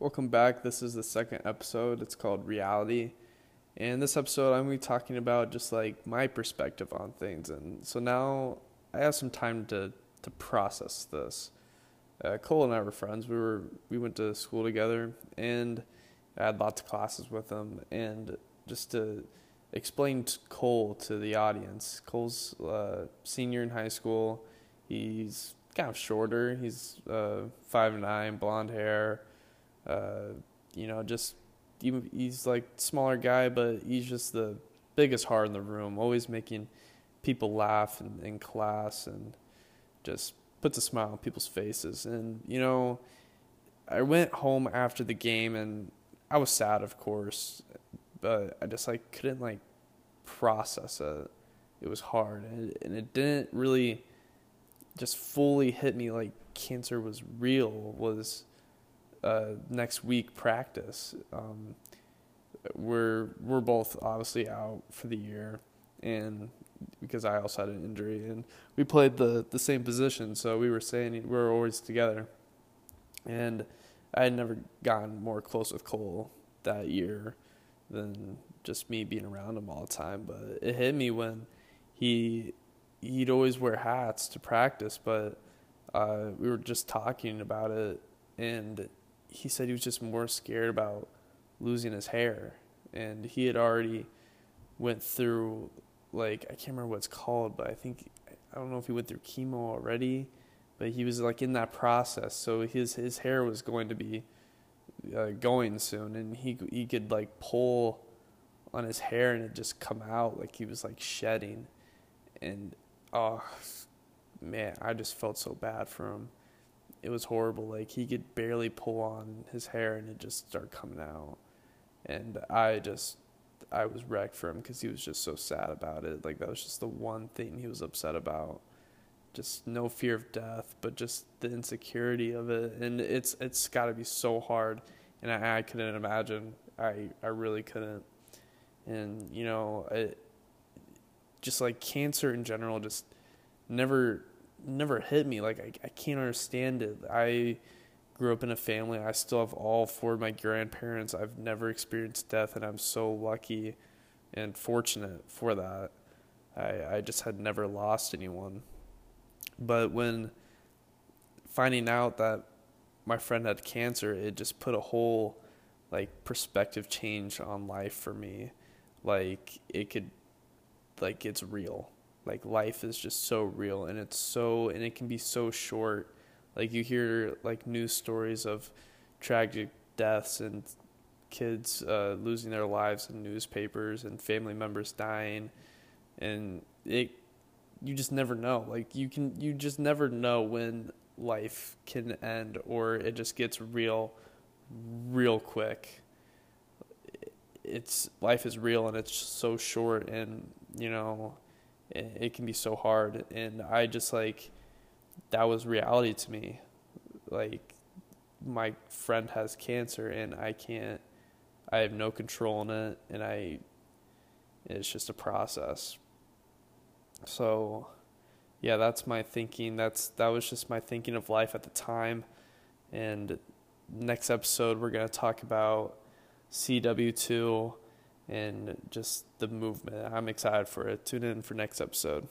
Welcome back. This is the second episode. It's called Reality. And this episode, I'm going to be talking about just like my perspective on things. And so now I have some time to, to process this. Uh, Cole and I were friends. We were we went to school together, and I had lots of classes with him. And just to explain to Cole to the audience, Cole's uh, senior in high school. He's kind of shorter. He's uh, five nine, blonde hair uh, you know, just he, he's like smaller guy, but he's just the biggest heart in the room. Always making people laugh in, in class and just puts a smile on people's faces. And you know, I went home after the game and I was sad, of course, but I just like couldn't like process it. It was hard, and it, and it didn't really just fully hit me like cancer was real. Was uh, next week practice. Um, we're we're both obviously out for the year, and because I also had an injury, and we played the the same position, so we were saying we were always together, and I had never gotten more close with Cole that year than just me being around him all the time. But it hit me when he he'd always wear hats to practice, but uh, we were just talking about it, and he said he was just more scared about losing his hair, and he had already went through like I can't remember what it's called, but I think I don't know if he went through chemo already, but he was like in that process. So his his hair was going to be uh, going soon, and he he could like pull on his hair and it just come out like he was like shedding, and oh man, I just felt so bad for him it was horrible. Like he could barely pull on his hair and it just started coming out. And I just, I was wrecked for him because he was just so sad about it. Like that was just the one thing he was upset about. Just no fear of death, but just the insecurity of it. And it's it's got to be so hard. And I, I couldn't imagine. I I really couldn't. And you know, it, just like cancer in general, just never never hit me. Like I, I can't understand it. I grew up in a family. I still have all four of my grandparents. I've never experienced death, and I'm so lucky and fortunate for that. I I just had never lost anyone. But when finding out that my friend had cancer, it just put a whole like perspective change on life for me. Like it could like it's real like life is just so real and it's so and it can be so short. Like you hear like news stories of tragic deaths and kids uh, losing their lives in newspapers and family members dying and it you just never know. Like you can you just never know when life can end or it just gets real real quick. It's life is real and it's so short and you know it can be so hard. And i just like that was reality to me. Like my friend has cancer and i can't i have no control in it. And i it's just a process. So yeah that's my thinking. That's that was just my thinking of life at the time. And next episode we're going to talk about cw2 and just the movement. I'm excited for it. Tune in for next episode.